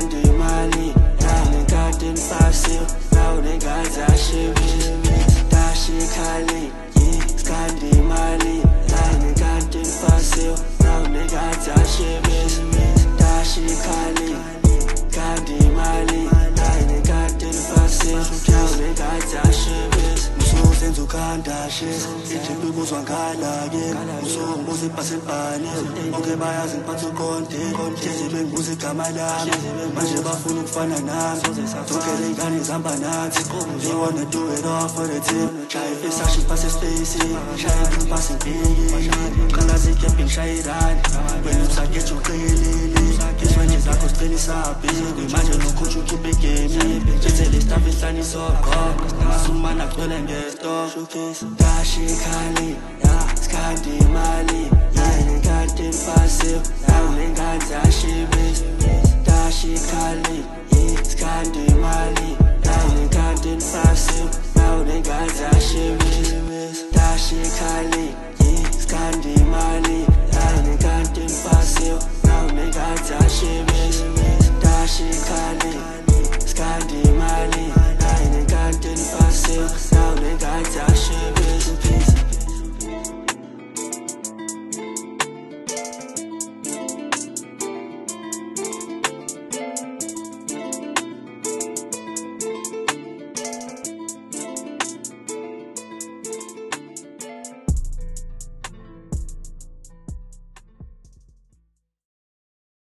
yeah. Skandi mali, yeah. Kanti mpasiw, now lingani zashibis. Tashikali, Mususenza ukhandashis Ijimbi ibuzwa ngala-ke Usungibuza ibhasi elibhani Bonke bayazi ngiphatha uqonde Hlezi bengibuza igama lami Manje bafuna ukufana nami. Zonke le ngane zihamba nathi They wanna do it all for the team. Shaya ifesashi ngipase Stacy Shaya ngipase Biggie Qala zikephi ngishaya irani Wena usakethi uqelile Izwenje zakho ziqinisaphi Manje lokhutsha ukhiphe igemi like when I get dark That shit kindly, yeah, got that shit bitch That shit kindly, yeah, got them passive, now got that shit bitch That shit kindly,